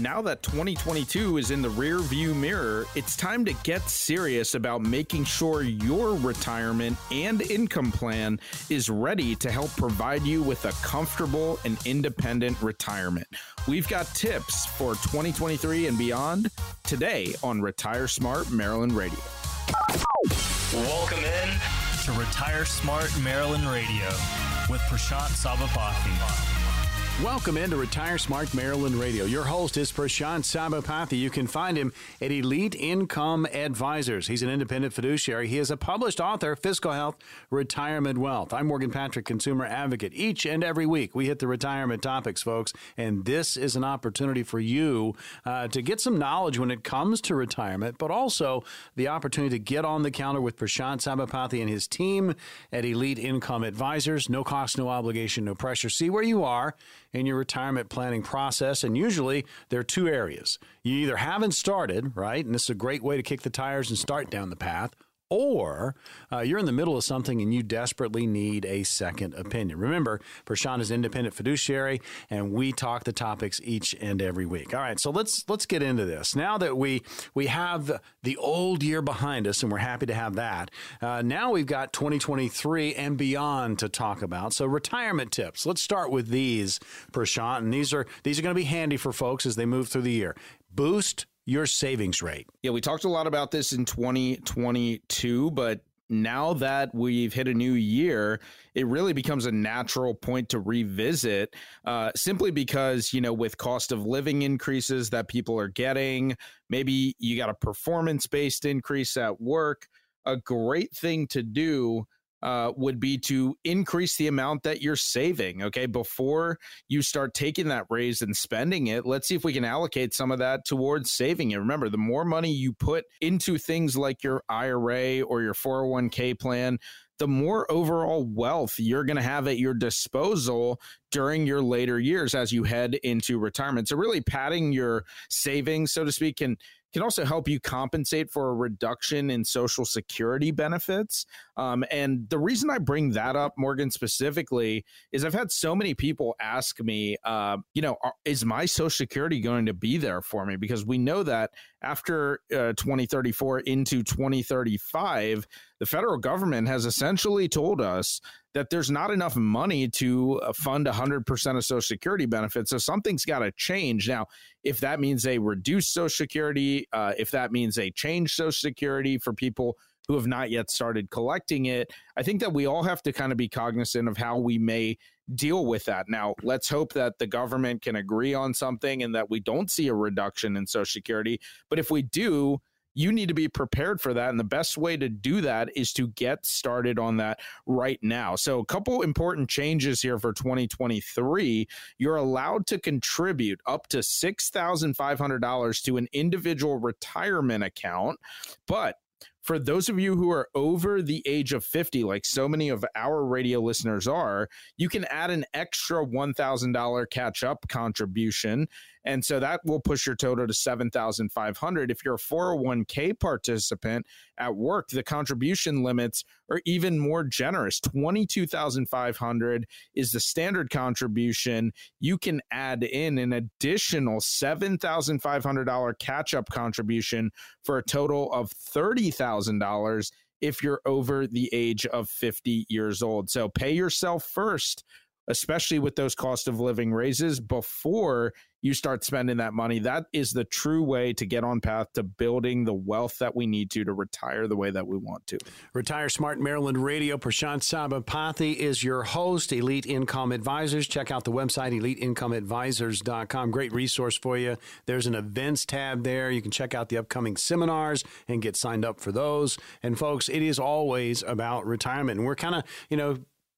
Now that 2022 is in the rear view mirror, it's time to get serious about making sure your retirement and income plan is ready to help provide you with a comfortable and independent retirement. We've got tips for 2023 and beyond today on Retire Smart Maryland Radio. Welcome in to Retire Smart Maryland Radio with Prashant Sabapathy. Welcome into Retire Smart Maryland Radio. Your host is Prashant Sabapathy. You can find him at Elite Income Advisors. He's an independent fiduciary. He is a published author, Fiscal Health, Retirement Wealth. I'm Morgan Patrick, consumer advocate. Each and every week, we hit the retirement topics, folks, and this is an opportunity for you uh, to get some knowledge when it comes to retirement, but also the opportunity to get on the counter with Prashant Sabapathy and his team at Elite Income Advisors. No cost, no obligation, no pressure. See where you are in your retirement planning process. And usually there are two areas. You either haven't started, right? And this is a great way to kick the tires and start down the path, or uh, you're in the middle of something and you desperately need a second opinion. Remember, Prashant is independent fiduciary, and we talk the topics each and every week. All right, so let's let's get into this. Now that we we have the old year behind us, and we're happy to have that. Uh, now we've got 2023 and beyond to talk about. So retirement tips. Let's start with these, Prashant, and these are these are going to be handy for folks as they move through the year. Boost your savings rate. Yeah, we talked a lot about this in 2022, but now that we've hit a new year, it really becomes a natural point to revisit uh, simply because, you know, with cost of living increases that people are getting, maybe you got a performance based increase at work. A great thing to do uh, would be to increase the amount that you're saving. Okay. Before you start taking that raise and spending it, let's see if we can allocate some of that towards saving it. Remember, the more money you put into things like your IRA or your 401k plan, the more overall wealth you're going to have at your disposal during your later years as you head into retirement. So, really padding your savings, so to speak, can can also help you compensate for a reduction in social security benefits. Um, and the reason I bring that up, Morgan, specifically, is I've had so many people ask me, uh, you know, are, is my social security going to be there for me? Because we know that after uh, 2034 into 2035, the federal government has essentially told us that there's not enough money to uh, fund 100% of Social Security benefits. So something's got to change. Now, if that means they reduce Social Security, uh, if that means they change Social Security for people who have not yet started collecting it, I think that we all have to kind of be cognizant of how we may deal with that. Now, let's hope that the government can agree on something and that we don't see a reduction in Social Security. But if we do, you need to be prepared for that. And the best way to do that is to get started on that right now. So, a couple important changes here for 2023. You're allowed to contribute up to $6,500 to an individual retirement account, but for those of you who are over the age of 50, like so many of our radio listeners are, you can add an extra $1,000 catch up contribution. And so that will push your total to 7,500. If you're a 401k participant at work, the contribution limits are even more generous. 22,500 is the standard contribution. You can add in an additional $7,500 catch up contribution for a total of $30,000 if you're over the age of 50 years old. So pay yourself first especially with those cost of living raises before you start spending that money. That is the true way to get on path to building the wealth that we need to to retire the way that we want to. Retire Smart Maryland Radio. Prashant Sabapathy is your host, Elite Income Advisors. Check out the website, eliteincomeadvisors.com. Great resource for you. There's an events tab there. You can check out the upcoming seminars and get signed up for those. And folks, it is always about retirement. And we're kind of, you know,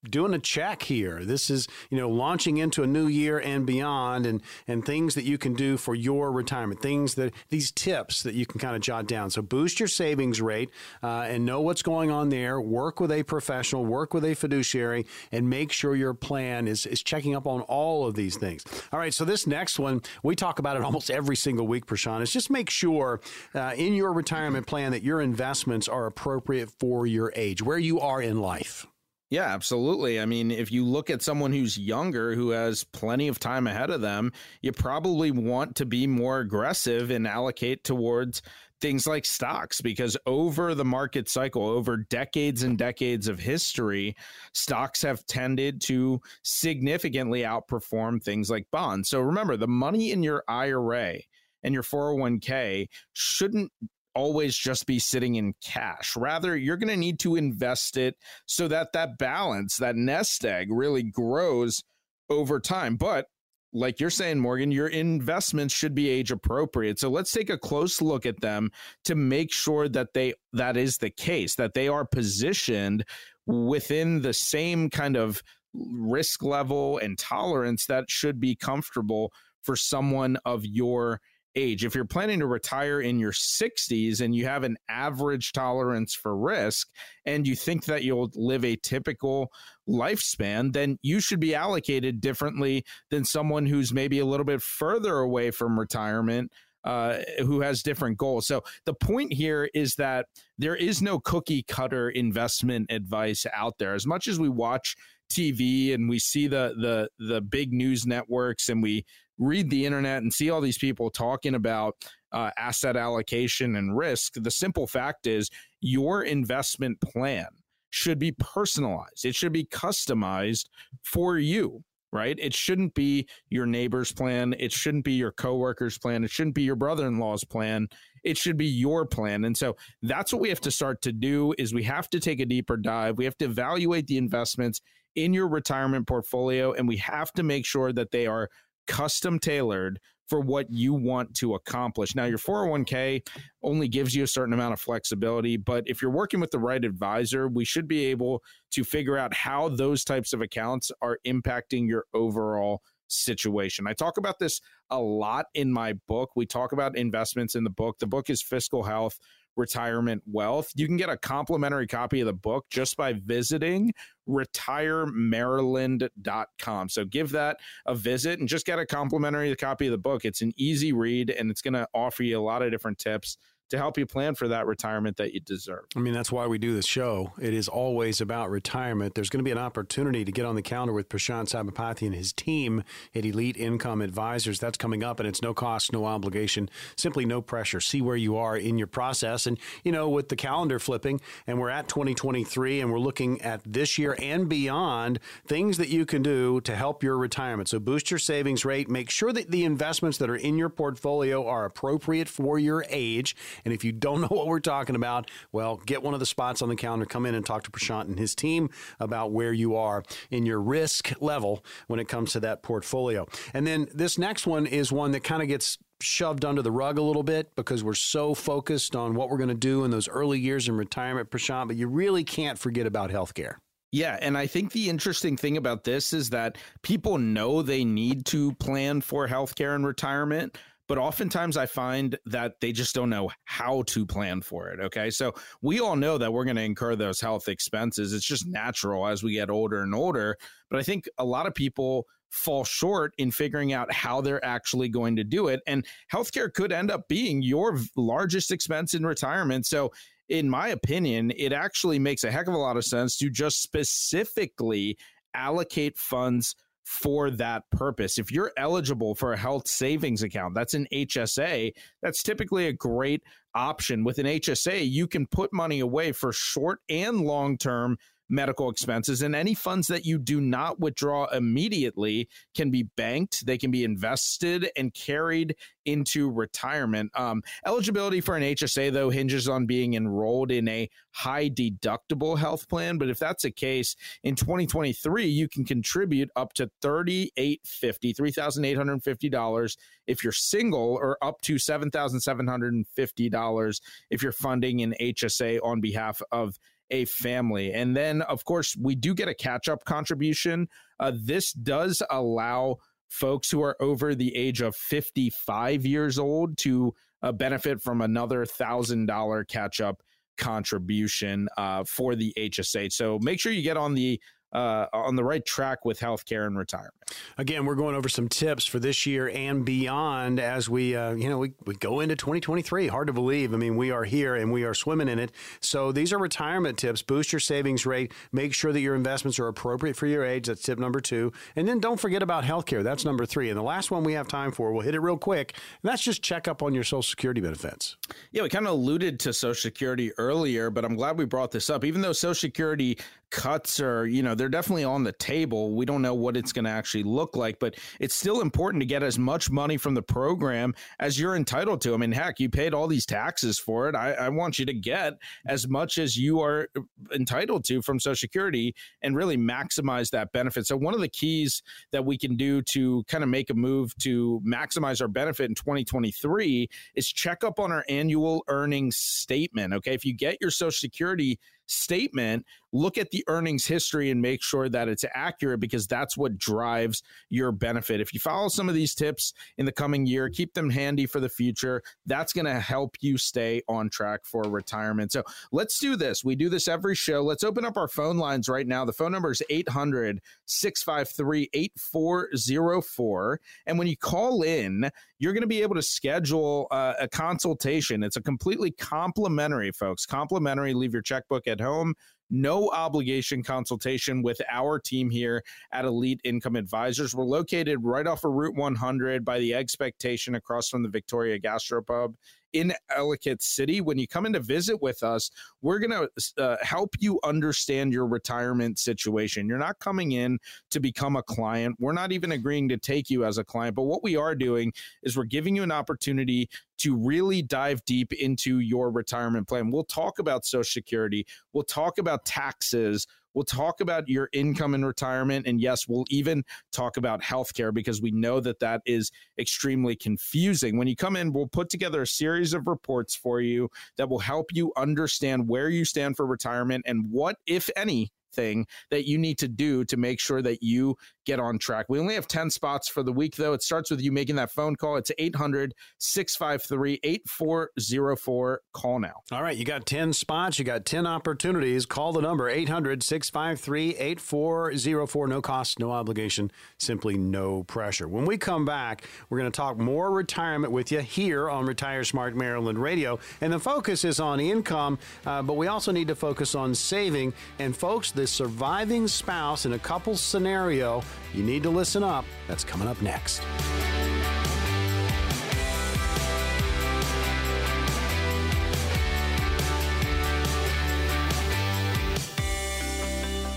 doing a check here. This is, you know, launching into a new year and beyond and and things that you can do for your retirement. Things that these tips that you can kind of jot down. So boost your savings rate uh, and know what's going on there. Work with a professional, work with a fiduciary and make sure your plan is is checking up on all of these things. All right, so this next one, we talk about it almost every single week, Prashant, is just make sure uh, in your retirement plan that your investments are appropriate for your age, where you are in life. Yeah, absolutely. I mean, if you look at someone who's younger, who has plenty of time ahead of them, you probably want to be more aggressive and allocate towards things like stocks because over the market cycle, over decades and decades of history, stocks have tended to significantly outperform things like bonds. So remember, the money in your IRA and your 401k shouldn't always just be sitting in cash. Rather, you're going to need to invest it so that that balance, that nest egg really grows over time. But like you're saying, Morgan, your investments should be age appropriate. So let's take a close look at them to make sure that they that is the case, that they are positioned within the same kind of risk level and tolerance that should be comfortable for someone of your age. If you're planning to retire in your 60s and you have an average tolerance for risk and you think that you'll live a typical lifespan, then you should be allocated differently than someone who's maybe a little bit further away from retirement. Uh, who has different goals. So the point here is that there is no cookie cutter investment advice out there. As much as we watch TV and we see the the the big news networks and we read the internet and see all these people talking about uh, asset allocation and risk, the simple fact is your investment plan should be personalized. It should be customized for you, right? It shouldn't be your neighbor's plan. It shouldn't be your coworker's plan. It shouldn't be your brother-in-law's plan. It should be your plan. And so that's what we have to start to do is we have to take a deeper dive. We have to evaluate the investments in your retirement portfolio and we have to make sure that they are custom tailored for what you want to accomplish. Now, your 401k only gives you a certain amount of flexibility, but if you're working with the right advisor, we should be able to figure out how those types of accounts are impacting your overall situation. I talk about this a lot in my book. We talk about investments in the book. The book is Fiscal Health retirement wealth. You can get a complimentary copy of the book just by visiting retiremaryland.com. So give that a visit and just get a complimentary copy of the book. It's an easy read and it's going to offer you a lot of different tips to help you plan for that retirement that you deserve. I mean, that's why we do this show. It is always about retirement. There's going to be an opportunity to get on the calendar with Prashant Sabapathy and his team at Elite Income Advisors. That's coming up, and it's no cost, no obligation, simply no pressure. See where you are in your process. And, you know, with the calendar flipping, and we're at 2023, and we're looking at this year and beyond, things that you can do to help your retirement. So boost your savings rate, make sure that the investments that are in your portfolio are appropriate for your age and if you don't know what we're talking about, well, get one of the spots on the calendar, come in and talk to Prashant and his team about where you are in your risk level when it comes to that portfolio. And then this next one is one that kind of gets shoved under the rug a little bit because we're so focused on what we're going to do in those early years in retirement, Prashant, but you really can't forget about healthcare. Yeah, and I think the interesting thing about this is that people know they need to plan for healthcare and retirement, but oftentimes I find that they just don't know how to plan for it. Okay. So we all know that we're going to incur those health expenses. It's just natural as we get older and older. But I think a lot of people fall short in figuring out how they're actually going to do it. And healthcare could end up being your largest expense in retirement. So in my opinion, it actually makes a heck of a lot of sense to just specifically allocate funds for that purpose. If you're eligible for a health savings account, that's an HSA, that's typically a great option. With an HSA, you can put money away for short and long term medical expenses. And any funds that you do not withdraw immediately can be banked, they can be invested and carried into retirement. Um, eligibility for an HSA, though, hinges on being enrolled in a high deductible health plan. But if that's the case, in 2023, you can contribute up to $3,850, $3,850 if you're single, or up to $7,750 if you're funding an HSA on behalf of a family. And then, of course, we do get a catch up contribution. Uh, this does allow folks who are over the age of 55 years old to uh, benefit from another $1,000 catch up contribution uh, for the HSA. So make sure you get on the uh, on the right track with healthcare and retirement. Again, we're going over some tips for this year and beyond as we, uh, you know, we, we go into 2023. Hard to believe. I mean, we are here and we are swimming in it. So these are retirement tips. Boost your savings rate. Make sure that your investments are appropriate for your age. That's tip number two. And then don't forget about healthcare. That's number three. And the last one we have time for, we'll hit it real quick. And that's just check up on your Social Security benefits. Yeah, we kind of alluded to Social Security earlier, but I'm glad we brought this up. Even though Social Security cuts are, you know, they're definitely on the table. We don't know what it's going to actually look like, but it's still important to get as much money from the program as you're entitled to. I mean, heck, you paid all these taxes for it. I, I want you to get as much as you are entitled to from Social Security and really maximize that benefit. So, one of the keys that we can do to kind of make a move to maximize our benefit in 2023 is check up on our annual earnings statement. Okay. If you get your Social Security statement, look at the earnings history and make sure that it's accurate because that's what drives your benefit. If you follow some of these tips in the coming year, keep them handy for the future. That's going to help you stay on track for retirement. So let's do this. We do this every show. Let's open up our phone lines right now. The phone number is 800 653 8404. And when you call in, you're going to be able to schedule uh, a consultation. It's a completely complimentary, folks. Complimentary. Leave your checkbook at home no obligation consultation with our team here at Elite Income Advisors. We're located right off of Route 100 by the Expectation across from the Victoria Gastropub in Ellicott City. When you come in to visit with us, we're going to uh, help you understand your retirement situation. You're not coming in to become a client. We're not even agreeing to take you as a client. But what we are doing is we're giving you an opportunity to really dive deep into your retirement plan. We'll talk about Social Security, we'll talk about taxes. We'll talk about your income in retirement. And yes, we'll even talk about healthcare because we know that that is extremely confusing. When you come in, we'll put together a series of reports for you that will help you understand where you stand for retirement and what, if any, thing that you need to do to make sure that you get on track. We only have 10 spots for the week, though. It starts with you making that phone call. It's 800 653 8404. Call now. All right. You got 10 spots. You got 10 opportunities. Call the number 800 653 8404. No cost, no obligation, simply no pressure. When we come back, we're going to talk more retirement with you here on Retire Smart Maryland Radio. And the focus is on income, uh, but we also need to focus on saving. And folks, the surviving spouse in a couple scenario you need to listen up. That's coming up next.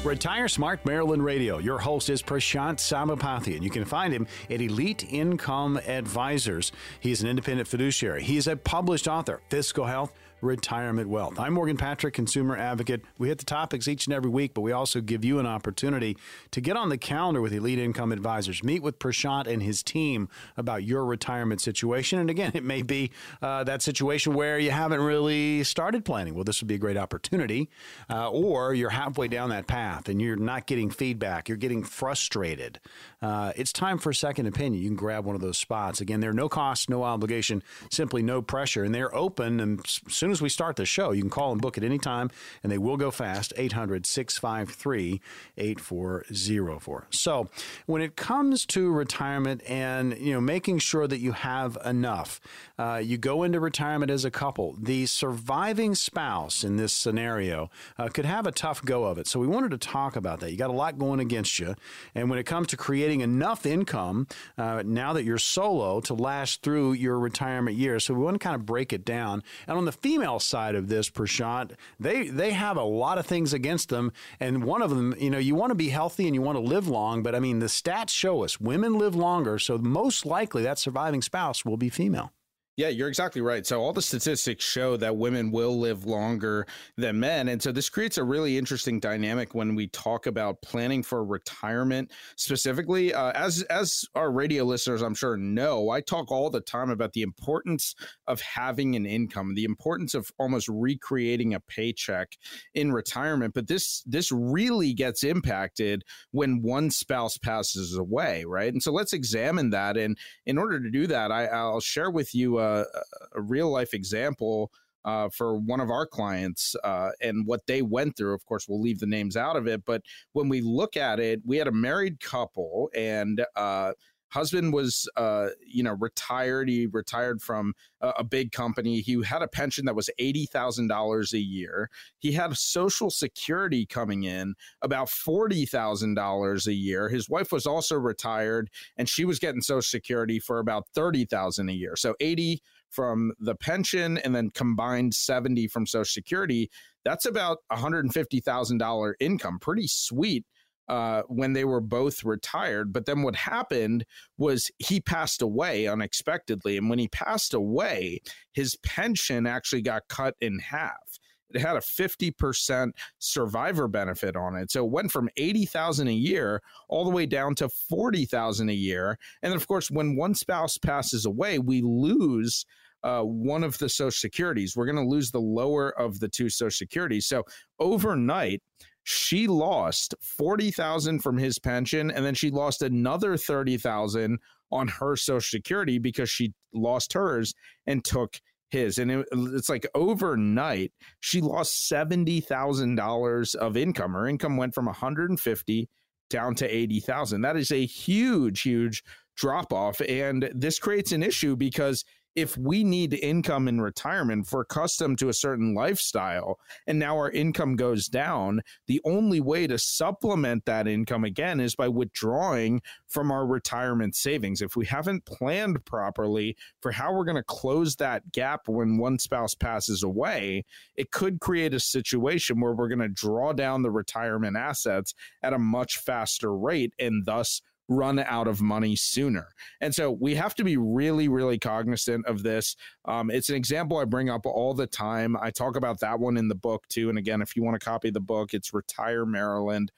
Retire Smart Maryland Radio. Your host is Prashant Sabapathy, and you can find him at Elite Income Advisors. He is an independent fiduciary. He is a published author, Fiscal Health retirement wealth. I'm Morgan Patrick, consumer advocate. We hit the topics each and every week, but we also give you an opportunity to get on the calendar with Elite Income Advisors. Meet with Prashant and his team about your retirement situation. And again, it may be uh, that situation where you haven't really started planning. Well, this would be a great opportunity. Uh, or you're halfway down that path and you're not getting feedback, you're getting frustrated. Uh, it's time for a second opinion. You can grab one of those spots. Again, there are no cost, no obligation, simply no pressure, and they're open. And as soon as we start the show, you can call and book at any time, and they will go fast. 800 653 8404. So, when it comes to retirement and you know making sure that you have enough, uh, you go into retirement as a couple. The surviving spouse in this scenario uh, could have a tough go of it. So, we wanted to talk about that. You got a lot going against you, and when it comes to creating enough income uh, now that you're solo to last through your retirement years, so we want to kind of break it down. And on the female female side of this, Prashant, they they have a lot of things against them, and one of them, you know, you want to be healthy and you want to live long, but I mean, the stats show us women live longer, so most likely that surviving spouse will be female. Yeah, you're exactly right. So all the statistics show that women will live longer than men. And so this creates a really interesting dynamic when we talk about planning for retirement specifically. Uh, as as our radio listeners, I'm sure know, I talk all the time about the importance of having an income, the importance of almost recreating a paycheck in retirement. But this this really gets impacted when one spouse passes away, right? And so let's examine that. And in order to do that, I, I'll share with you. Uh, a, real life example uh, for one of our clients uh, and what they went through. Of course, we'll leave the names out of it, but when we look at it, we had a married couple and uh, husband was uh, you know retired he retired from a, a, big company. He had a pension that was $80000 a year. He had social security coming in about $40000 a year. His wife was also retired and she was getting social security for about 30000 a year. So 80 from the pension and then combined 70 from social security. That's about $150000 income. Pretty sweet uh, when they were both retired. But then what happened was he passed away unexpectedly. And when he passed away, his pension actually got cut in half. It had a 50% survivor benefit on it. So it went from 80,000 a year all the way down to 40,000 a year. And then of course, when one spouse passes away, we lose uh, one of the social securities. We're going to lose the lower of the two social securities. So overnight, she lost 40,000 from his pension and then she lost another 30,000 on her social security because she lost hers and took his. And it, it's like overnight she lost $70,000 of income. Her income went from 150 down to 80,000 that is a huge huge drop off and this creates an issue because if we need income in retirement for accustomed to a certain lifestyle and now our income goes down, the only way to supplement that income again is by withdrawing from our retirement savings. If we haven't planned properly for how we're going to close that gap when one spouse passes away, it could create a situation where we're going to draw down the retirement assets at a much faster rate and thus run out of money sooner. And so we have to be really, really cognizant of this. Um, it's an example I bring up all the time. I talk about that one in the book too. And again, if you want to copy the book, it's Retire Maryland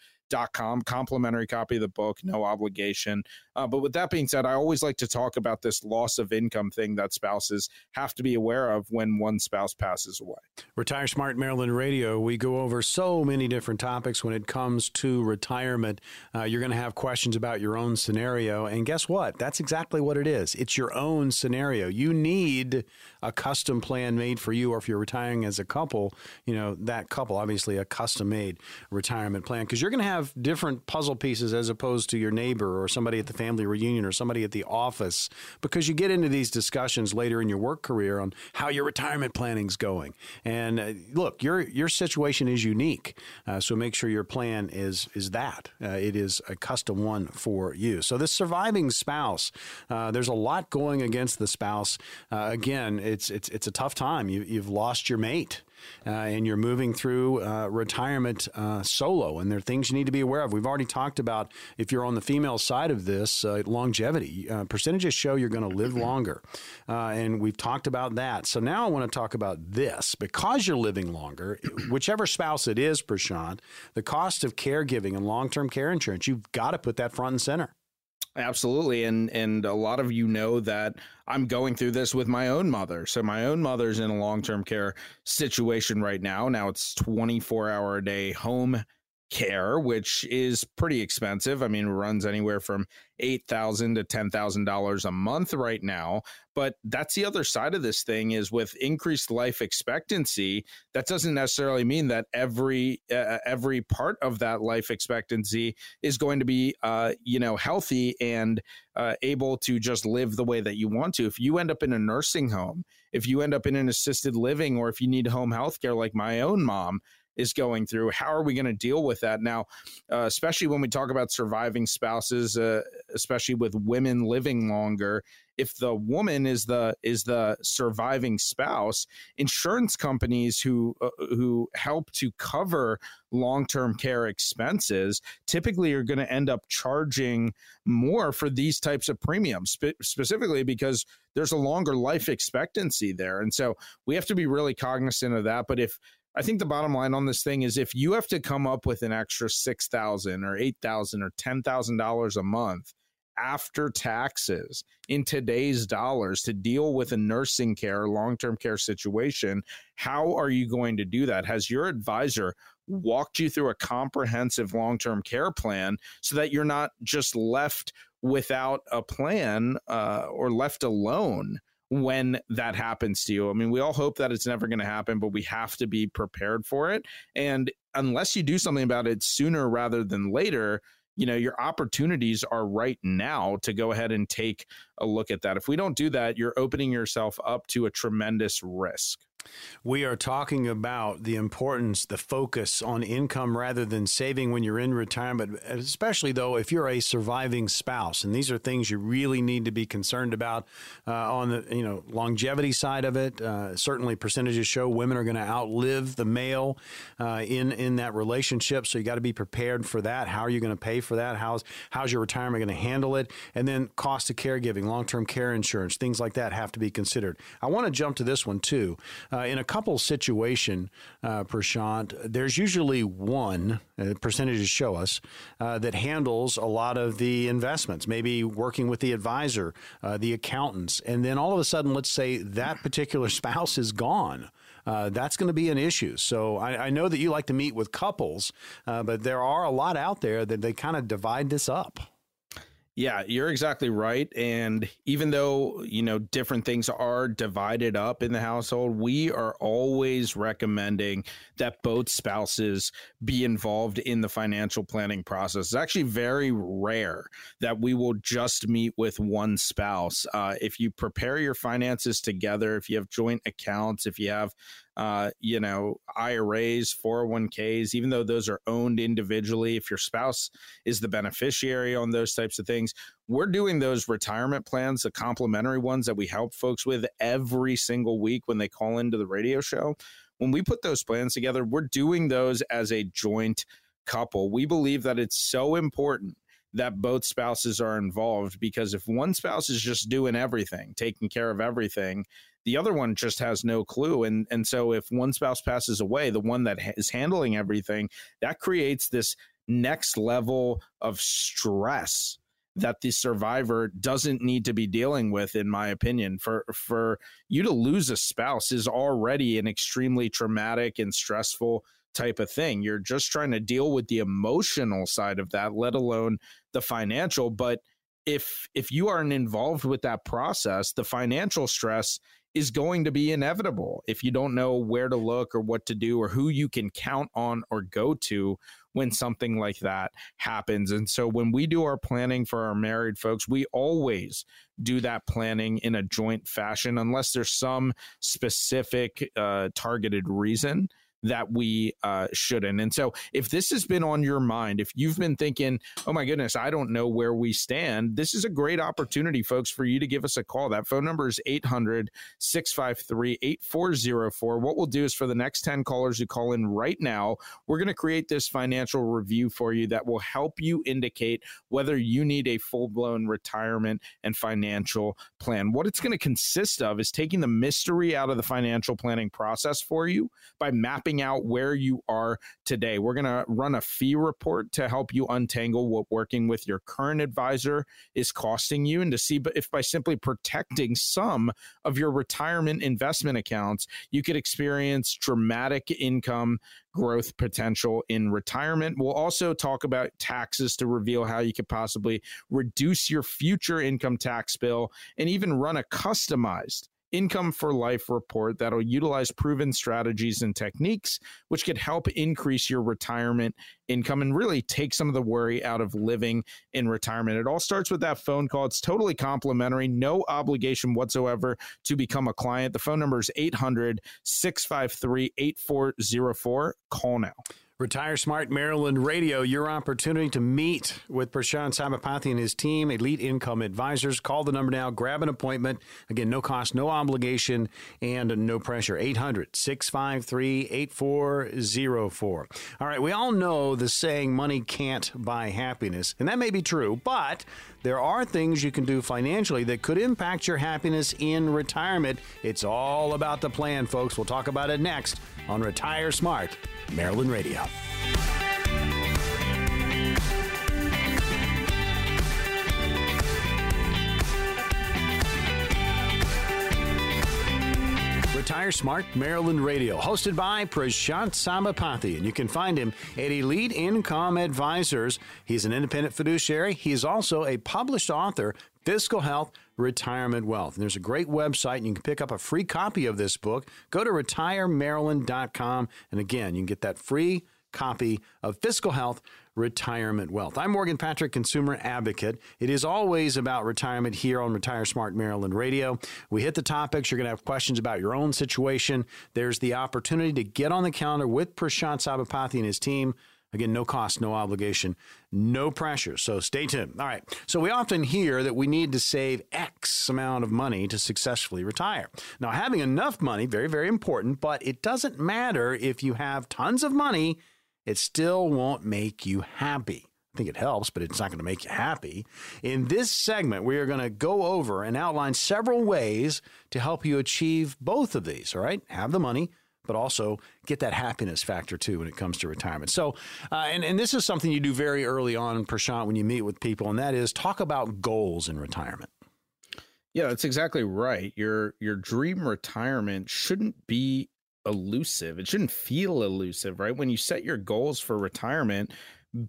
com complimentary copy of the book no obligation uh, but with that being said i always like to talk about this loss of income thing that spouses have to be aware of when one spouse passes away. Retire smart maryland radio. We go over so many different topics when it comes to retirement. Uh, you're going to have questions about your own scenario. And guess what? That's exactly what it is. It's your own scenario. You need a custom plan made for you or if you're retiring as a couple you know that couple obviously a custom made retirement plan because you're going to have have different puzzle pieces as opposed to your neighbor or somebody at the family reunion or somebody at the office because you get into these discussions later in your work career on how your retirement planning's going. And uh, look, your your situation is unique, uh, so make sure your plan is is that uh, it is a custom one for you. So this surviving spouse, uh, there's a lot going against the spouse. Uh, again, it's it's it's a tough time. You, you've lost your mate uh, and you're moving through uh, retirement uh, solo, and there are things you need to be aware of. We've already talked about if you're on the female side of this, uh, longevity. Uh, percentages show you're going to live longer, uh, and we've talked about that. So now I want to talk about this because you're living longer, whichever spouse it is, Prashant, the cost of caregiving and long term care insurance, you've got to put that front and center. Absolutely. And and a lot of you know that I'm going through this with my own mother. So my own mother's in a long-term care situation right now. Now it's 24 hour a day home care, which is pretty expensive. I mean, runs anywhere from eight thousand to ten thousand dollars a month right now. But that's the other side of this thing is with increased life expectancy. That doesn't necessarily mean that every uh, every part of that life expectancy is going to be, uh, you know, healthy and uh, able to just live the way that you want to. If you end up in a nursing home, if you end up in an assisted living, or if you need home health care, like my own mom, is going through. How are we going to deal with that now, uh, especially when we talk about surviving spouses, uh, especially with women living longer? If the woman is the is the surviving spouse, insurance companies who uh, who help to cover long term care expenses typically are going to end up charging more for these types of premiums, spe- specifically because there's a longer life expectancy there, and so we have to be really cognizant of that. But if I think the bottom line on this thing is if you have to come up with an extra six thousand or eight thousand or ten thousand dollars a month after taxes in today's dollars to deal with a nursing care, long term care situation, how are you going to do that? Has your advisor walked you through a comprehensive long term care plan so that you're not just left without a plan uh, or left alone when that happens to you. I mean, we all hope that it's never going to happen, but we have to be prepared for it. And unless you do something about it sooner rather than later, you know, your opportunities are right now to go ahead and take a look at that. If we don't do that, you're opening yourself up to a tremendous risk. We are talking about the importance, the focus on income rather than saving when you're in retirement, especially though if you're a surviving spouse. And these are things you really need to be concerned about uh, on the you know longevity side of it. Uh, certainly, percentages show women are going to outlive the male uh, in in that relationship, so you got to be prepared for that. How are you going to pay for that? How's how's your retirement going to handle it? And then cost of caregiving, long term care insurance, things like that have to be considered. I want to jump to this one too. Uh, in a couple situation, uh, Prashant, there's usually one uh, percentages show us uh, that handles a lot of the investments. Maybe working with the advisor, uh, the accountants, and then all of a sudden, let's say that particular spouse is gone. Uh, that's going to be an issue. So I, I, know that you like to meet with couples, but there are a lot out there that they kind of divide this up. Yeah, you're exactly right. And even though, you know, different things are divided up in the household, we are always recommending that both spouses be involved in the financial planning process. It's actually very rare that we will just meet with one spouse. Uh, if you prepare your finances together, if you have joint accounts, if you have uh, you know, IRAs, 401ks, even though those are owned individually, if your spouse is the beneficiary on those types of things, we're doing those retirement plans, the complimentary ones that we help folks with every single week when they call into the radio show. When we put those plans together, we're doing those as a joint couple. We believe that it's so important that both spouses are involved because if one spouse is just doing everything, taking care of everything, the other one just has no clue. And and so if one spouse passes away the one that is handling everything that creates this next level of stress that the survivor doesn't need to be dealing with in my opinion. For for you to lose a spouse is already an extremely traumatic and stressful type of thing. You're just trying to deal with the emotional side of that let alone the financial. But if if you aren't involved with that process the financial stress is going to be inevitable if you don't know where to look or what to do or who you can count on or go to when something like that happens. And so when we do our planning for our married folks, we always do that planning in a joint fashion unless there's some specific uh, targeted reason that we uh, shouldn't. And so, if this has been on your mind, if you've been thinking, oh my goodness, I don't know where we stand, this is a great opportunity, folks, for you to give us a call. That phone number is 800 653 8404. What we'll do is for the next 10 callers who call in right now, we're going to create this financial review for you that will help you indicate whether you need a full blown retirement and financial plan. What it's going to consist of is taking the mystery out of the financial planning process for you by mapping mapping out where you are today. We're going to run a fee report to help you untangle what working with your current advisor is costing you and to see if by simply protecting some of your retirement investment accounts, you could experience dramatic income growth potential in retirement. We'll also talk about taxes to reveal how you could possibly reduce your future income tax bill and even run a customized Income for Life report that'll utilize proven strategies and techniques, which could help increase your retirement income and really take some of the worry out of living in retirement. It all starts with that phone call. It's totally complimentary, no obligation whatsoever to become a client. The phone number is 800 653 8404. Call now. Retire Smart Maryland Radio, your opportunity to meet with Prashant Sabapathy and his team, Elite Income Advisors. Call the number now, grab an appointment. Again, no cost, no obligation, and no pressure. 800 653 8404. All right, we all know the saying, money can't buy happiness, and that may be true, but there are things you can do financially that could impact your happiness in retirement. It's all about the plan, folks. We'll talk about it next on Retire Smart Maryland Radio. Retire Smart Maryland Radio, hosted by Prashant Sabapathy. And you can find him at Elite Income Advisors. He's an independent fiduciary. He is also a published author Fiscal Health, Retirement Wealth. And there's a great website, and you can pick up a free copy of this book. Go to retiremaryland.com. And again, you can get that free copy of Fiscal Health, Retirement Wealth. I'm Morgan Patrick, consumer advocate. It is always about retirement here on Retire Smart Maryland Radio. We hit the topics. You're going to have questions about your own situation. There's the opportunity to get on the calendar with Prashant Sabapathy and his team. Again, no cost, no obligation, no pressure. So stay tuned. All right. So we often hear that we need to save X amount of money to successfully retire. Now, having enough money, very, very important, but it doesn't matter if you have tons of money it still won't make you happy. I think it helps, but it's not going to make you happy. In this segment, we are going to go over and outline several ways to help you achieve both of these, all right? Have the money, but also get that happiness factor too when it comes to retirement. So, uh, and, and this is something you do very early on, Prashant, when you meet with people, and that is talk about goals in retirement. Yeah, that's exactly right. Your your dream retirement shouldn't be elusive. It shouldn't feel elusive, right? When you set your goals for retirement,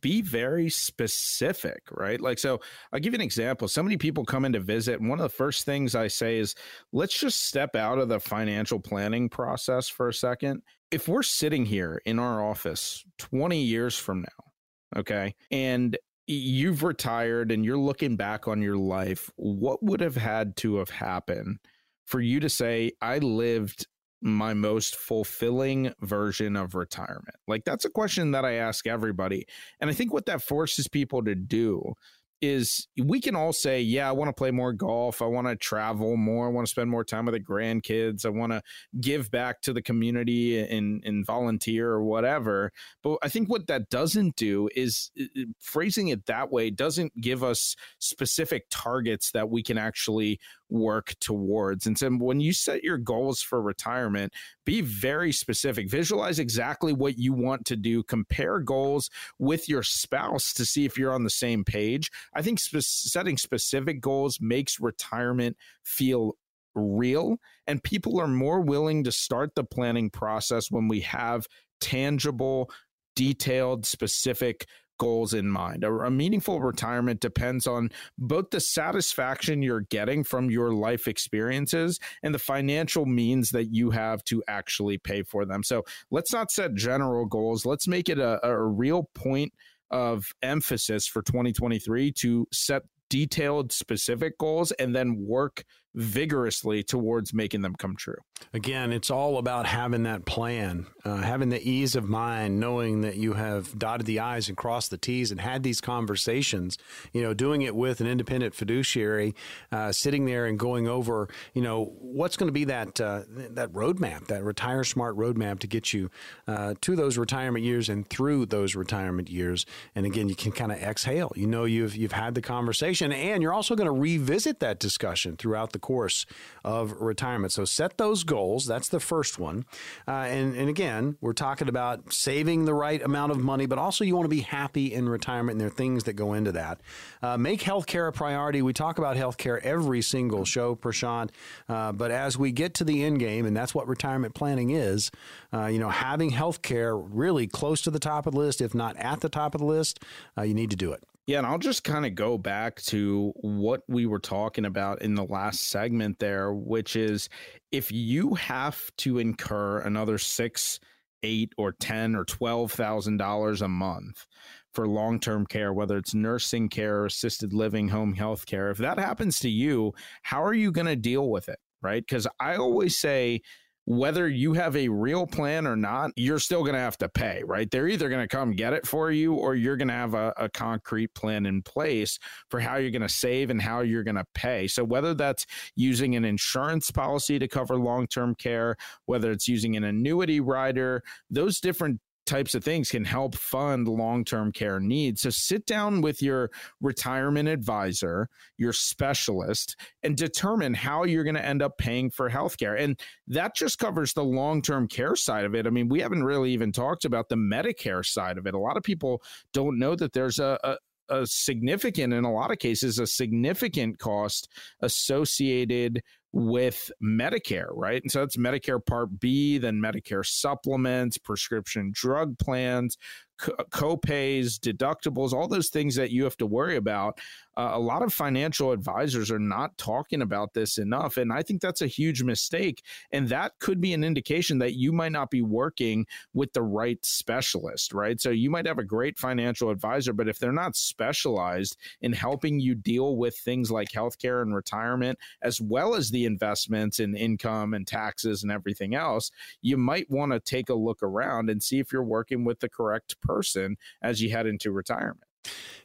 be very specific, right? Like, so I'll give you an example. So many people come in to visit, and one of the first things I say is, let's just step out of the financial planning process for a second. If we're sitting here in our office 20 years from now, okay, and you've retired and you're looking back on your life, what would have had to have happened for you to say, I lived my most fulfilling version of retirement? Like, that's a question that I ask everybody. And I think what that forces people to do is we can all say, yeah, I want to play more golf. I want to travel more. I want to spend more time with the grandkids. I want to give back to the community and, and volunteer or whatever. But I think what that doesn't do is phrasing it that way doesn't give us specific targets that we can actually work towards. And so um, when you set your goals for retirement, be very specific. Visualize exactly what you want to do. Compare goals with your spouse to see if you're on the same page. I think setting specific goals makes retirement feel real and people are more willing to start the planning process when we have tangible detailed specific goals in mind. A, a, meaningful retirement depends on both the satisfaction you're getting from your life experiences and the financial means that you have to actually pay for them. So let's not set general goals. Let's make it a, a real point of emphasis for 2023 to set detailed specific goals and then work vigorously towards making them come true. Again, it's all about having that plan, uh, having the ease of mind, knowing that you have dotted the I's and crossed the T's and had these conversations, you know, doing it with an independent fiduciary, uh, sitting there and going over, you know, what's going to be that, uh, that roadmap, that retire smart roadmap to get you uh, to those retirement years and through those retirement years. And again, you can kind of exhale. You know, you've, you've had the conversation and you're also going to revisit that discussion throughout the course of retirement. So set those goals. That's the first one. Uh, and, and again, we're talking about saving the right amount of money, but also you want to be happy in retirement, and there are things that go into that. Uh, make healthcare a priority. We talk about healthcare every single show, Prashant. Uh, but as we get to the end game, and that's what retirement planning is, uh, you know, having healthcare really close to the top of the list, if not at the top of the list, uh, you need to do it. Yeah, and I'll just kind of go back to what we were talking about in the last segment there, which is if you have to incur another six, eight, or ten or twelve thousand dollars a month for long-term care, whether it's nursing care, assisted living, home health care, if that happens to you, how are you going to deal with it? Right? Because I always say whether you have a real plan or not, you're still going to have to pay, right? They're either going to come get it for you or you're going to have a, a, concrete plan in place for how you're going to save and how you're going to pay. So, whether that's using an insurance policy to cover long term care, whether it's using an annuity rider, those different types of things can help fund long term care needs. So sit down with your retirement advisor, your specialist, and determine how you're going to end up paying for healthcare. And that just covers the long term care side of it. I mean, we haven't really even talked about the Medicare side of it. A lot of people don't know that there's a, a a significant, in a lot of cases, a significant cost associated with Medicare, right? And so that's Medicare Part B, then Medicare supplements, prescription drug plans, co-pays, deductibles, all those things that you have to worry about. Uh, a lot of financial advisors are not talking about this enough. And I think that's a huge mistake. And that could be an indication that you might not be working with the right specialist, right? So you might have a great financial advisor, but if they're not specialized in helping you deal with things like healthcare and retirement, as well as the investments in income and taxes and everything else, you might want to take a look around and see if you're working with the correct person as you head into retirement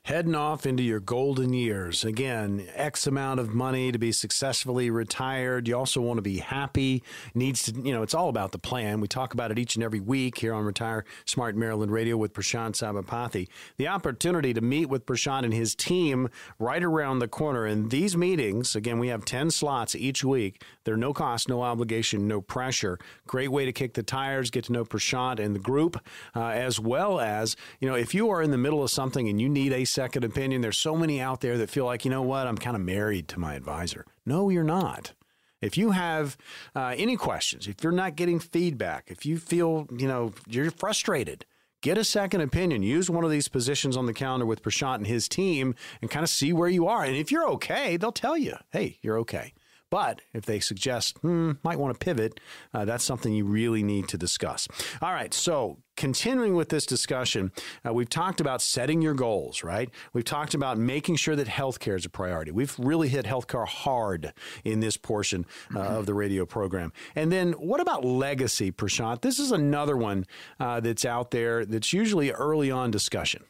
heading off into your golden years. Again, X amount of money to be successfully retired. You also want to be happy. Needs to, you know, it's all about the plan. We talk about it each and every week here on Retire Smart Maryland Radio with Prashant Sabapathy. The opportunity to meet with Prashant and his team right around the corner. And these meetings, again, we have 10 slots each week. They're no cost, no obligation, no pressure. Great way to kick the tires, get to know Prashant and the group, uh, as well as, you know, if you are in the middle of something and you need a second opinion. There's so many out there that feel like, you know what, I'm kind of married to my advisor. No, you're not. If you have uh, any questions, if you're not getting feedback, if you feel, you know, you're frustrated, get a second opinion. Use one of these positions on the calendar with Prashant and his team and kind of see where you are. And if you're okay, they'll tell you, hey, you're okay. But if they suggest, hmm, might want to pivot, uh, that's something you really need to discuss. All right, so continuing with this discussion, uh, we've talked about setting your goals, right? We've talked about making sure that healthcare is a priority. We've really hit healthcare hard in this portion uh, mm-hmm. of the radio program. And then what about legacy, Prashant? This is another one uh, that's out there that's usually early on discussion.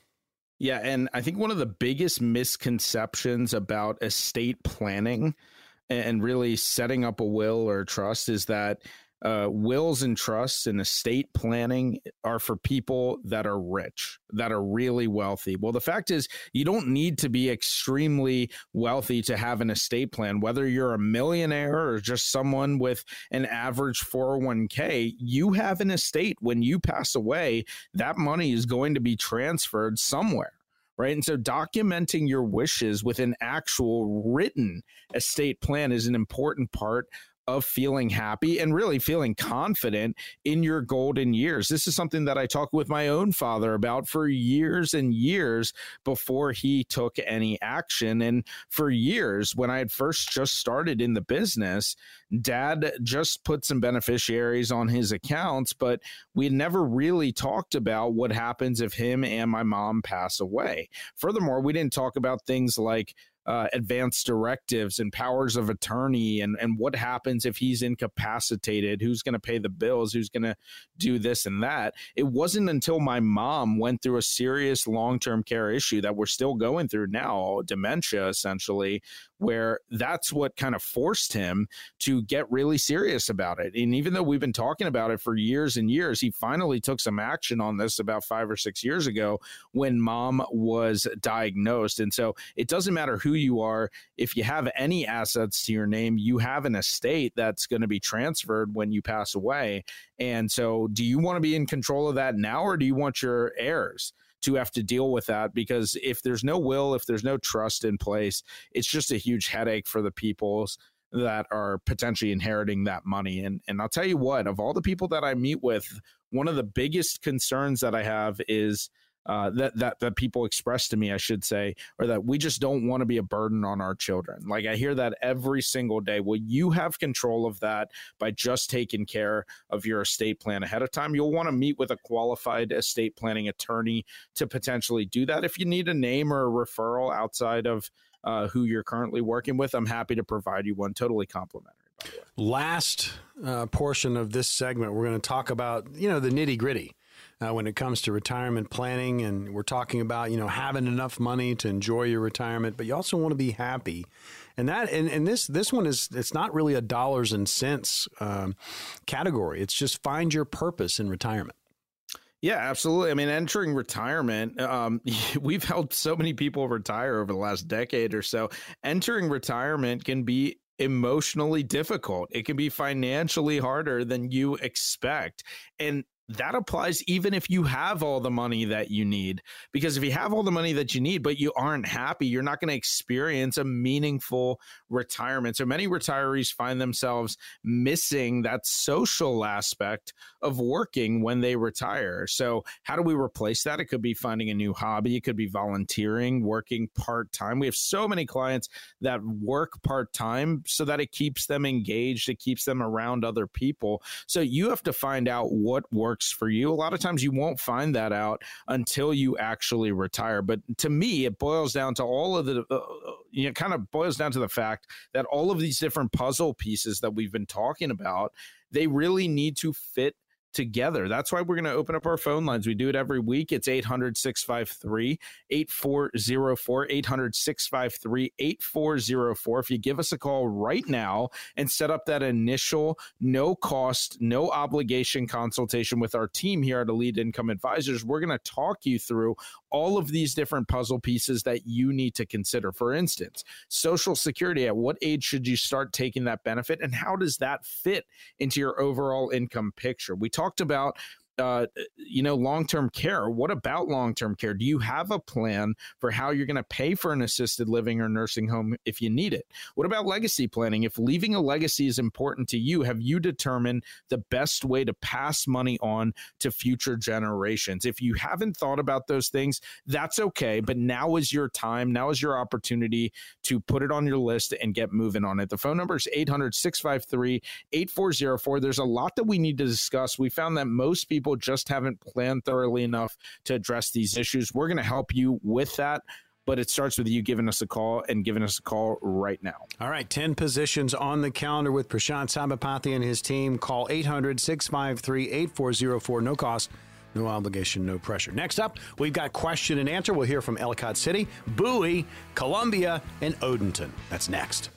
Yeah, and I think one of the biggest misconceptions about estate planning and really setting up a will or a trust is that uh, wills and trusts and estate planning are for people that are rich, that are really wealthy. Well, the fact is, you don't need to be extremely wealthy to have an estate plan. Whether you're a millionaire or just someone with an average 401k, you have an estate. When you pass away, that money is going to be transferred somewhere right? And so documenting your wishes with an actual written estate plan is an important part of feeling happy and really feeling confident in your golden years. This is something that I talked with my own father about for years and years before he took any action. And for years, when I had first just started in the business, dad just put some beneficiaries on his accounts, but we never really talked about what happens if him and my mom pass away. Furthermore, we didn't talk about things like uh, advanced directives and powers of attorney and, and what happens if he's incapacitated who's going to pay the bills who's going to do this and that. It wasn't until my mom went through a serious long-term care issue that we're still going through now dementia essentially where that's what kind of forced him to get really serious about it and even though we've been talking about it for years and years he finally took some action on this about five or six years ago when mom was diagnosed and so it doesn't matter who you are. If you have any assets to your name, you have an estate that's going to be transferred when you pass away. And so, do you want to be in control of that now, or do you want your heirs? To have to deal with that because if there's no will, if there's no trust in place, it's just a huge headache for the peoples that are potentially inheriting that money. And and I'll tell you what, of all the people that I meet with, one of the biggest concerns that I have is uh, that that that people express to me, I should say, or that we just don't want to be a burden on our children. Like I hear that every single day. Well, you have control of that by just taking care of your estate plan ahead of time. You'll want to meet with a qualified estate planning attorney to potentially do that. If you need a name or a referral outside of uh, who you're currently working with, I'm happy to provide you one. Totally complimentary. Last uh, portion of this segment, we're going to talk about you know the nitty gritty uh, when it comes to retirement planning. And we're talking about, you know, having enough money to enjoy your retirement, but you also want to be happy. And that, and, and this, this one is, it's not really a dollars and cents um, category. It's just find your purpose in retirement. Yeah, absolutely. I mean, entering retirement, um, we've helped so many people retire over the last decade or so. Entering retirement can be emotionally difficult. It can be financially harder than you expect. And that applies even if you have all the money that you need. Because if you have all the money that you need, but you aren't happy, you're not going to experience a meaningful retirement. So many retirees find themselves missing that social aspect of working when they retire. So, how do we replace that? It could be finding a new hobby, it could be volunteering, working part time. We have so many clients that work part time so that it keeps them engaged, it keeps them around other people. So, you have to find out what works works for you. A lot of times you won't find that out until you actually retire. But to me, it boils down to all of the, uh, uh you know, kind of boils down to the fact that all of these different puzzle pieces that we've been talking about, they really need to fit together. That's why we're going to open up our phone lines. We do it every week. It's 800 653 8404, 800 653 8404. If you give us a call right now and set up that initial no cost, no obligation consultation with our team here at Elite Income Advisors, we're going to talk you through all of these different puzzle pieces that you need to consider. For instance, Social Security, at what age should you start taking that benefit and how does that fit into your overall income picture? We talk talked about uh, you know, long term care. What about long term care? Do you have a plan for how you're going to pay for an assisted living or nursing home if you need it? What about legacy planning? If leaving a legacy is important to you, have you determined the best way to pass money on to future generations? If you haven't thought about those things, that's okay. But now is your time. Now is your opportunity to put it on your list and get moving on it. The phone number is 800 653 8404. There's a lot that we need to discuss. We found that most people people just haven't planned thoroughly enough to address these issues. We're going to help you with that but it starts with you giving us a call and giving us a call right now. All right, 10 positions on the calendar with Prashant Sabapathy and his team. Call 800 653 8404. No cost, no obligation, no pressure. Next up, we've got question and answer. We'll hear from Ellicott City, Bowie, Columbia, and Odenton. That's next.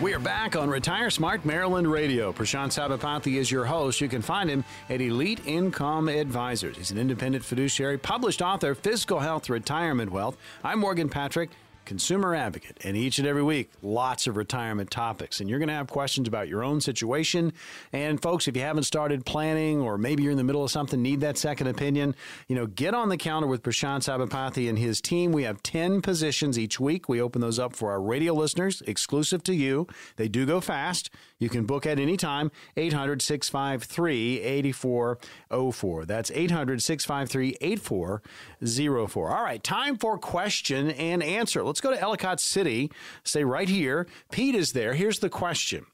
We are back on Retire Smart Maryland Radio. Prashant Sabapathy is your host. You can find him at Elite Income Advisors. He's an independent fiduciary, published author, Fiscal Health, Retirement Wealth. I'm Morgan Patrick consumer advocate. And each and every week, lots of retirement topics. And you're going to have questions about your own situation. And folks, if you haven't started planning or maybe you're in the middle of something, need that second opinion, you know, get on the counter with Prashant Sabapathy and his team. We have 10 positions each week. We open those up for our radio listeners, exclusive to you. They do go fast. You can book at any time, 800 653 8404. That's 800 653 8404. All right, time for question and answer. Let's go to Ellicott City. Stay right here. Pete is there. Here's the question.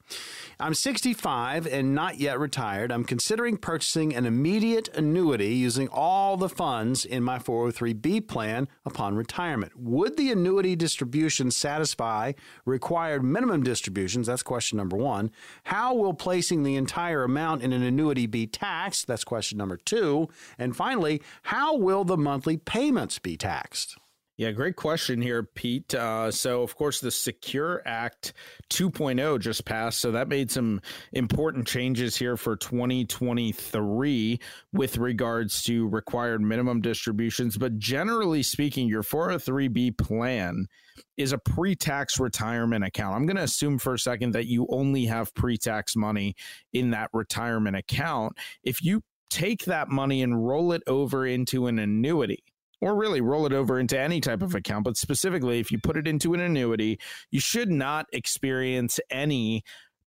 I'm 65 and not yet retired. I'm considering purchasing an immediate annuity using all the funds in my 403b plan upon retirement. Would the annuity distribution satisfy required minimum distributions? That's question number one. How will placing the entire amount in an annuity be taxed? That's question number two. And finally, how will the monthly payments be taxed? Yeah, great question here, Pete. Uh, so, of course, the Secure Act 2.0 just passed. So, that made some important changes here for 2023 with regards to required minimum distributions. But generally speaking, your 403B plan is a pre tax retirement account. I'm going to assume for a second that you only have pre tax money in that retirement account. If you take that money and roll it over into an annuity, or really roll it over into any type of mm-hmm. account. But specifically, if you put it into an annuity, you should not experience any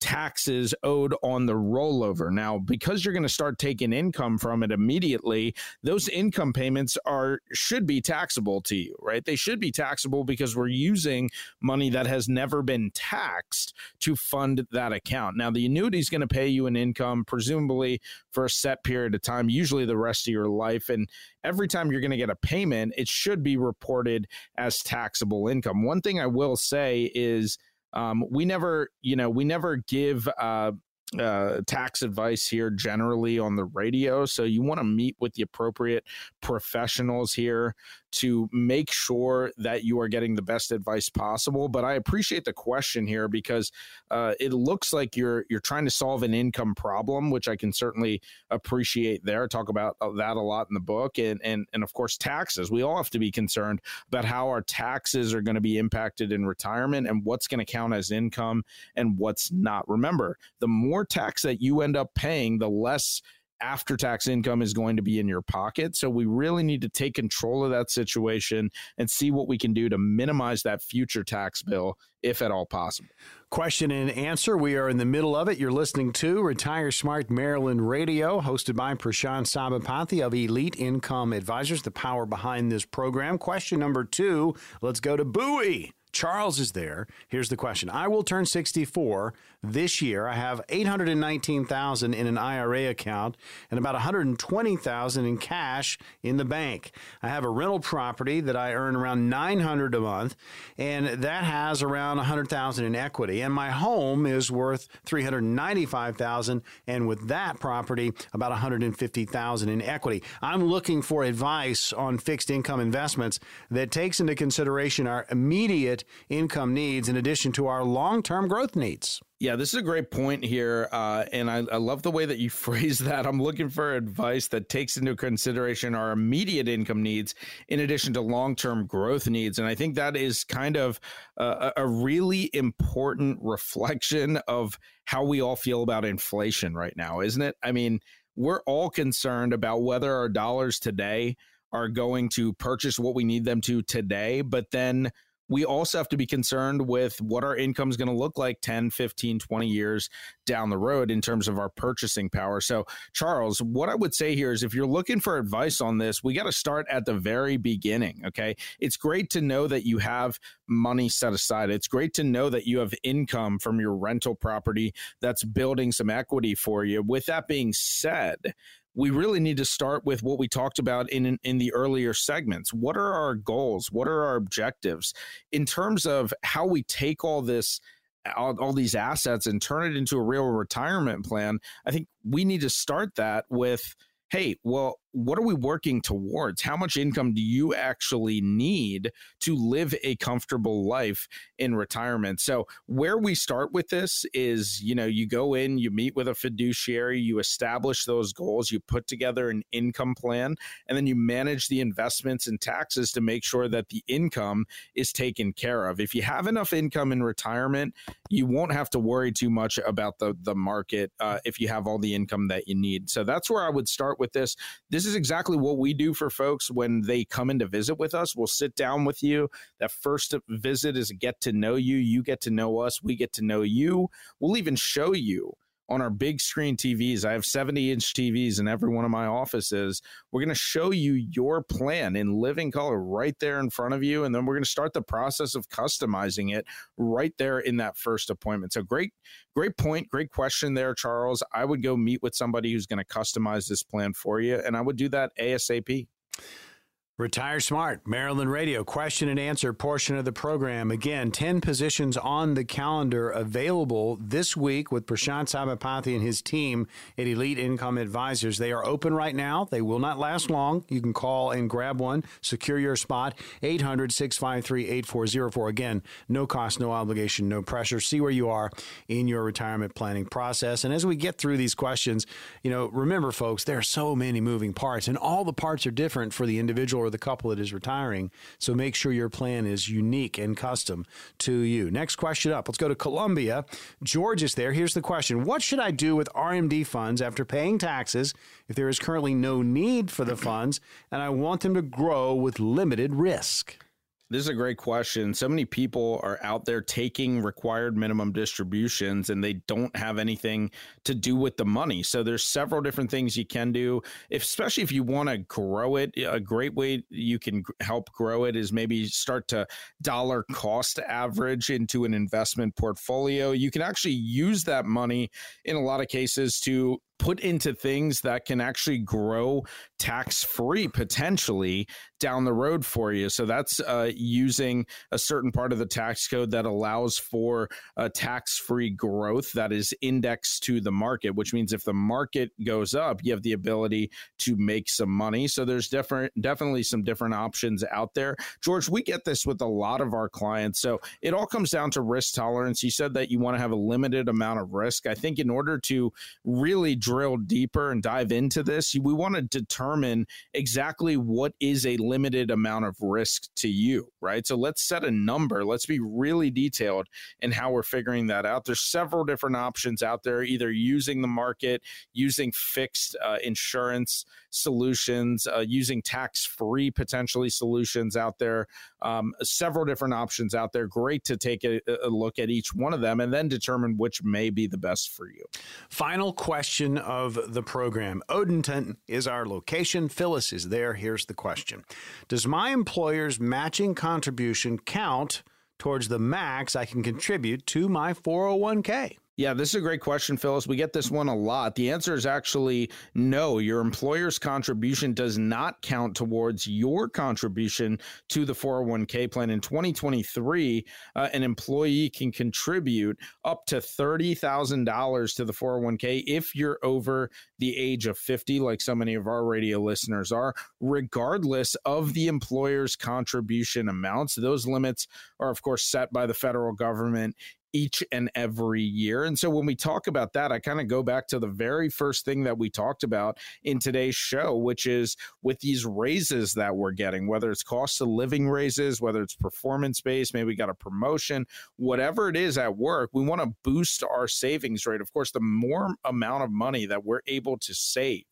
taxes owed on the rollover. Now, because you're going to start taking income from it immediately, those income payments are should be taxable to you, right? They should be taxable because we're using money that has never been taxed to fund that account. Now, the annuity is going to pay you an income presumably for a set period of time, usually the rest of your life and every time you're going to get a payment, it should be reported as taxable income. One thing I will say is um, we never, you know, we never give uh, uh, tax advice here generally on the radio. So you want to meet with the appropriate professionals here to make sure that you are getting the best advice possible. But I appreciate the question here because uh, it looks like you're you're trying to solve an income problem, which I can certainly appreciate. There, talk about uh, that a lot in the book, and and and of course taxes. We all have to be concerned about how our taxes are going to be impacted in retirement and what's going to count as income and what's not. Remember, the more tax that you end up paying, the less after tax income is going to be in your pocket. So we really need to take control of that situation and see what we can do to minimize that future tax bill, if at all possible. Question and answer. We are in the middle of it. You're listening to Retire Smart Maryland Radio, hosted by Prashant Sabapathy of Elite Income Advisors, the power behind this program. Question number two. Let's go to Bowie. Charles is there. Here's the question. I will turn 64 this year. I have 819,000 in an IRA account and about 120,000 in cash in the bank. I have a rental property that I earn around 900 a month and that has around 100,000 in equity and my home is worth 395,000 and with that property about 150,000 in equity. I'm looking for advice on fixed income investments that takes into consideration our immediate income needs in addition to our long term growth needs. Yeah, this is a great point here. Uh, and I, I, love the way that you phrase that. I'm looking for advice that takes into consideration our immediate income needs in addition to long term growth needs. And I think that is kind of a, a really important reflection of how we all feel about inflation right now, isn't it? I mean, we're all concerned about whether our dollars today are going to purchase what we need them to today, but then we also have to be concerned with what our income is going to look like 10, 15, 20 years down the road in terms of our purchasing power. So, Charles, what I would say here is if you're looking for advice on this, we got to start at the very beginning. Okay. It's great to know that you have money set aside. It's great to know that you have income from your rental property that's building some equity for you. With that being said, we really need to start with what we talked about in in the earlier segments. What are our goals? What are our objectives in terms of how we take all this all, all, these assets and turn it into a real retirement plan? I think we need to start that with hey, well, what are we working towards? How much income do you actually need to live a comfortable life in retirement? So, where we start with this is, you know, you go in, you meet with a fiduciary, you establish those goals, you put together an income plan, and then you manage the investments and taxes to make sure that the income is taken care of. If you have enough income in retirement, you won't have to worry too much about the the market uh, if you have all the income that you need. So that's where I would start with this. This is exactly what we do for folks when they come in to visit with us. We'll sit down with you. That first visit is get to know you. You get to know us. We get to know you. We'll even show you on our big screen TVs. I have 70 inch TVs in every one of my offices. We're going to show you your plan in living color right there in front of you. And then we're going to start the process of customizing it right there in that first appointment. So great, great point. Great question there, Charles. I would go meet with somebody who's going to customize this plan for you. And I would do that ASAP. Retire Smart, Maryland Radio, question and answer portion of the program. Again, 10 positions on the calendar available this week with Prashant Sabapathy and his team at Elite Income Advisors. They are open right now. They will not last long. You can call and grab one, secure your spot, 800 653 8404. Again, no cost, no obligation, no pressure. See where you are in your retirement planning process. And as we get through these questions, you know, remember, folks, there are so many moving parts, and all the parts are different for the individual or the couple that is retiring. So make sure your plan is unique and custom to you. Next question up. Let's go to Columbia. George is there. Here's the question What should I do with RMD funds after paying taxes if there is currently no need for the funds and I want them to grow with limited risk? This is a great question. So many people are out there taking required minimum distributions and they don't have anything to do with the money. So there's several different things you can do, if, especially if you want to grow it. A great way you can help grow it is maybe start to dollar cost average into an investment portfolio. You can actually use that money in a lot of cases to put into things that can actually grow tax free potentially down the road for you. So that's uh, using a certain part of the tax code that allows for a tax free growth that is indexed to the market, which means if the market goes up, you have the ability to make some money. So there's different, definitely some different options out there. George, we get this with a lot of our clients. So it all comes down to risk tolerance. You said that you want to have a limited amount of risk. I think in order to really drill deeper and dive into this, we want to determine exactly what is a limited amount of risk to you, right? So let's set a number. Let's be really detailed in how we're figuring that out. There's several different options out there, either using the market, using fixed uh, insurance solutions, uh, using tax free potentially solutions out there. Um, several different options out there. Great to take a, a look at each one of them and then determine which may be the best for you. Final question of the program Odenton is our location. Phyllis is there. Here's the question Does my employer's matching contribution count towards the max I can contribute to my 401k? Yeah, this is a great question, Phyllis. We get this one a lot. The answer is actually no. Your employer's contribution does not count towards your contribution to the 401k plan. In 2023, uh, an employee can contribute up to $30,000 to the 401k if you're over the age of 50, like so many of our radio listeners are, regardless of the employer's contribution amounts. Those limits are, of course, set by the federal government each and every year. And so when we talk about that, I kind of go back to the very first thing that we talked about in today's show, which is with these raises that we're getting, whether it's cost of living raises, whether it's performance based, maybe we got a promotion, whatever it is at work, we want to boost our savings rate. Of course, the more amount of money that we're able to save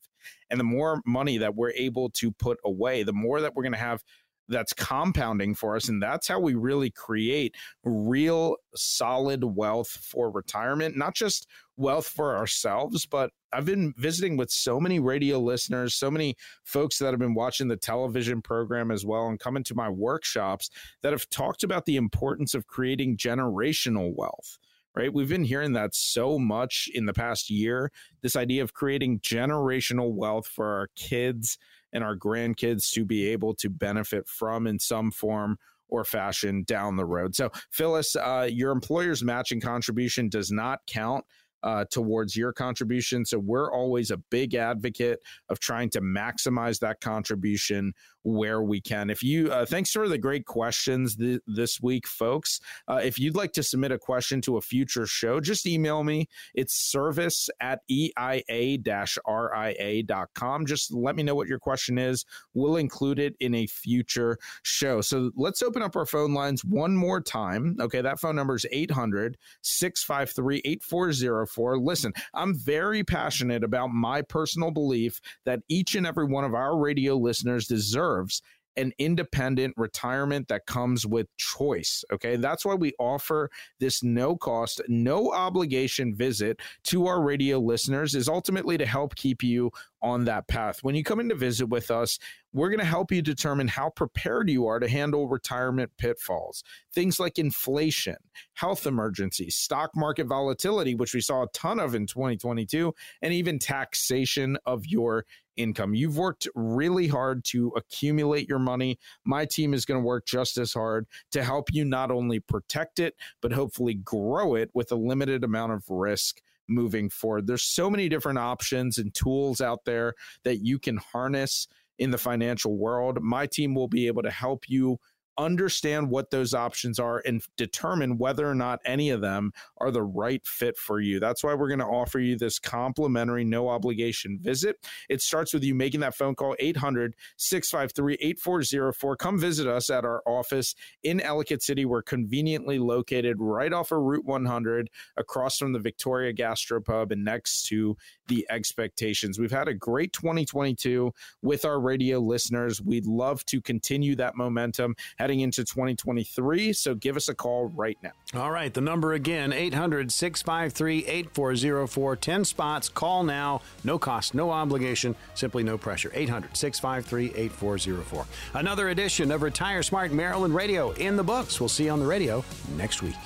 and the more money that we're able to put away, the more that we're going to have that's compounding for us. And that's how we really create real solid wealth for retirement, not just wealth for ourselves, but I've been visiting with so many radio listeners, so many folks that have been watching the television program as well and coming to my workshops that have talked about the importance of creating generational wealth right? We've been hearing that so much in the past year. This idea of creating generational wealth for our kids and our grandkids to be able to benefit from in some form or fashion down the road. So, Phyllis, uh, your employer's matching contribution does not count uh, towards your contribution. So we're always a big advocate of trying to maximize that contribution where we can. If you, uh, thanks for the great questions th- this week, folks. Uh, if you'd like to submit a question to a future show, just email me. It's service at EIA RIA.com. Just let me know what your question is. We'll include it in a future show. So let's open up our phone lines one more time. Okay, that phone number is 800 653 8404. Listen, I'm very passionate about my personal belief that each and every one of our radio listeners deserves an independent retirement that comes with choice. Okay. That's why we offer this no cost, no obligation visit to our radio listeners, is ultimately to help keep you on that path. When you come in to visit with us, we're going to help you determine how prepared you are to handle retirement pitfalls. Things like inflation, health emergencies, stock market volatility, which we saw a ton of in 2022, and even taxation of your income. You've worked really hard to accumulate your money. My team is going to work just as hard to help you not only protect it, but hopefully grow it with a limited amount of risk moving forward. There's so many different options and tools out there that you can harness in the financial world. My team will be able to help you understand what those options are and determine whether or not any of them are the right fit for you. That's why we're going to offer you this complimentary, no obligation visit. It starts with you making that phone call 800 653 8404. Come visit us at our office in Ellicott City. We're conveniently located right off of Route 100 across from the Victoria Gastropub and next to the expectations. We've had a great 2022 with our radio listeners. We'd love to continue that momentum heading into 2023. So give us a call right now. All right. The number again 800 653 8404. 10 spots. Call now. No cost, no obligation, simply no pressure. 800 653 8404. Another edition of Retire Smart Maryland Radio in the books. We'll see you on the radio next week.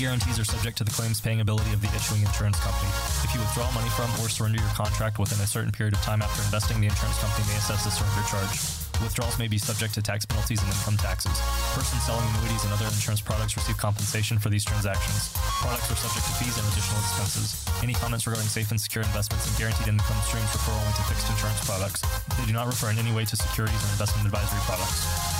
Guarantees are subject to the claims paying ability of the issuing insurance company. If you withdraw money from or surrender your contract within a certain period of time after investing, the insurance company may assess the surrender charge. Withdrawals may be subject to tax penalties and income taxes. Persons selling annuities and other insurance products receive compensation for these transactions. Products are subject to fees and additional expenses. Any comments regarding safe and secure investments and guaranteed income streams refer only to fixed insurance products. They do not refer in any way to securities or investment advisory products.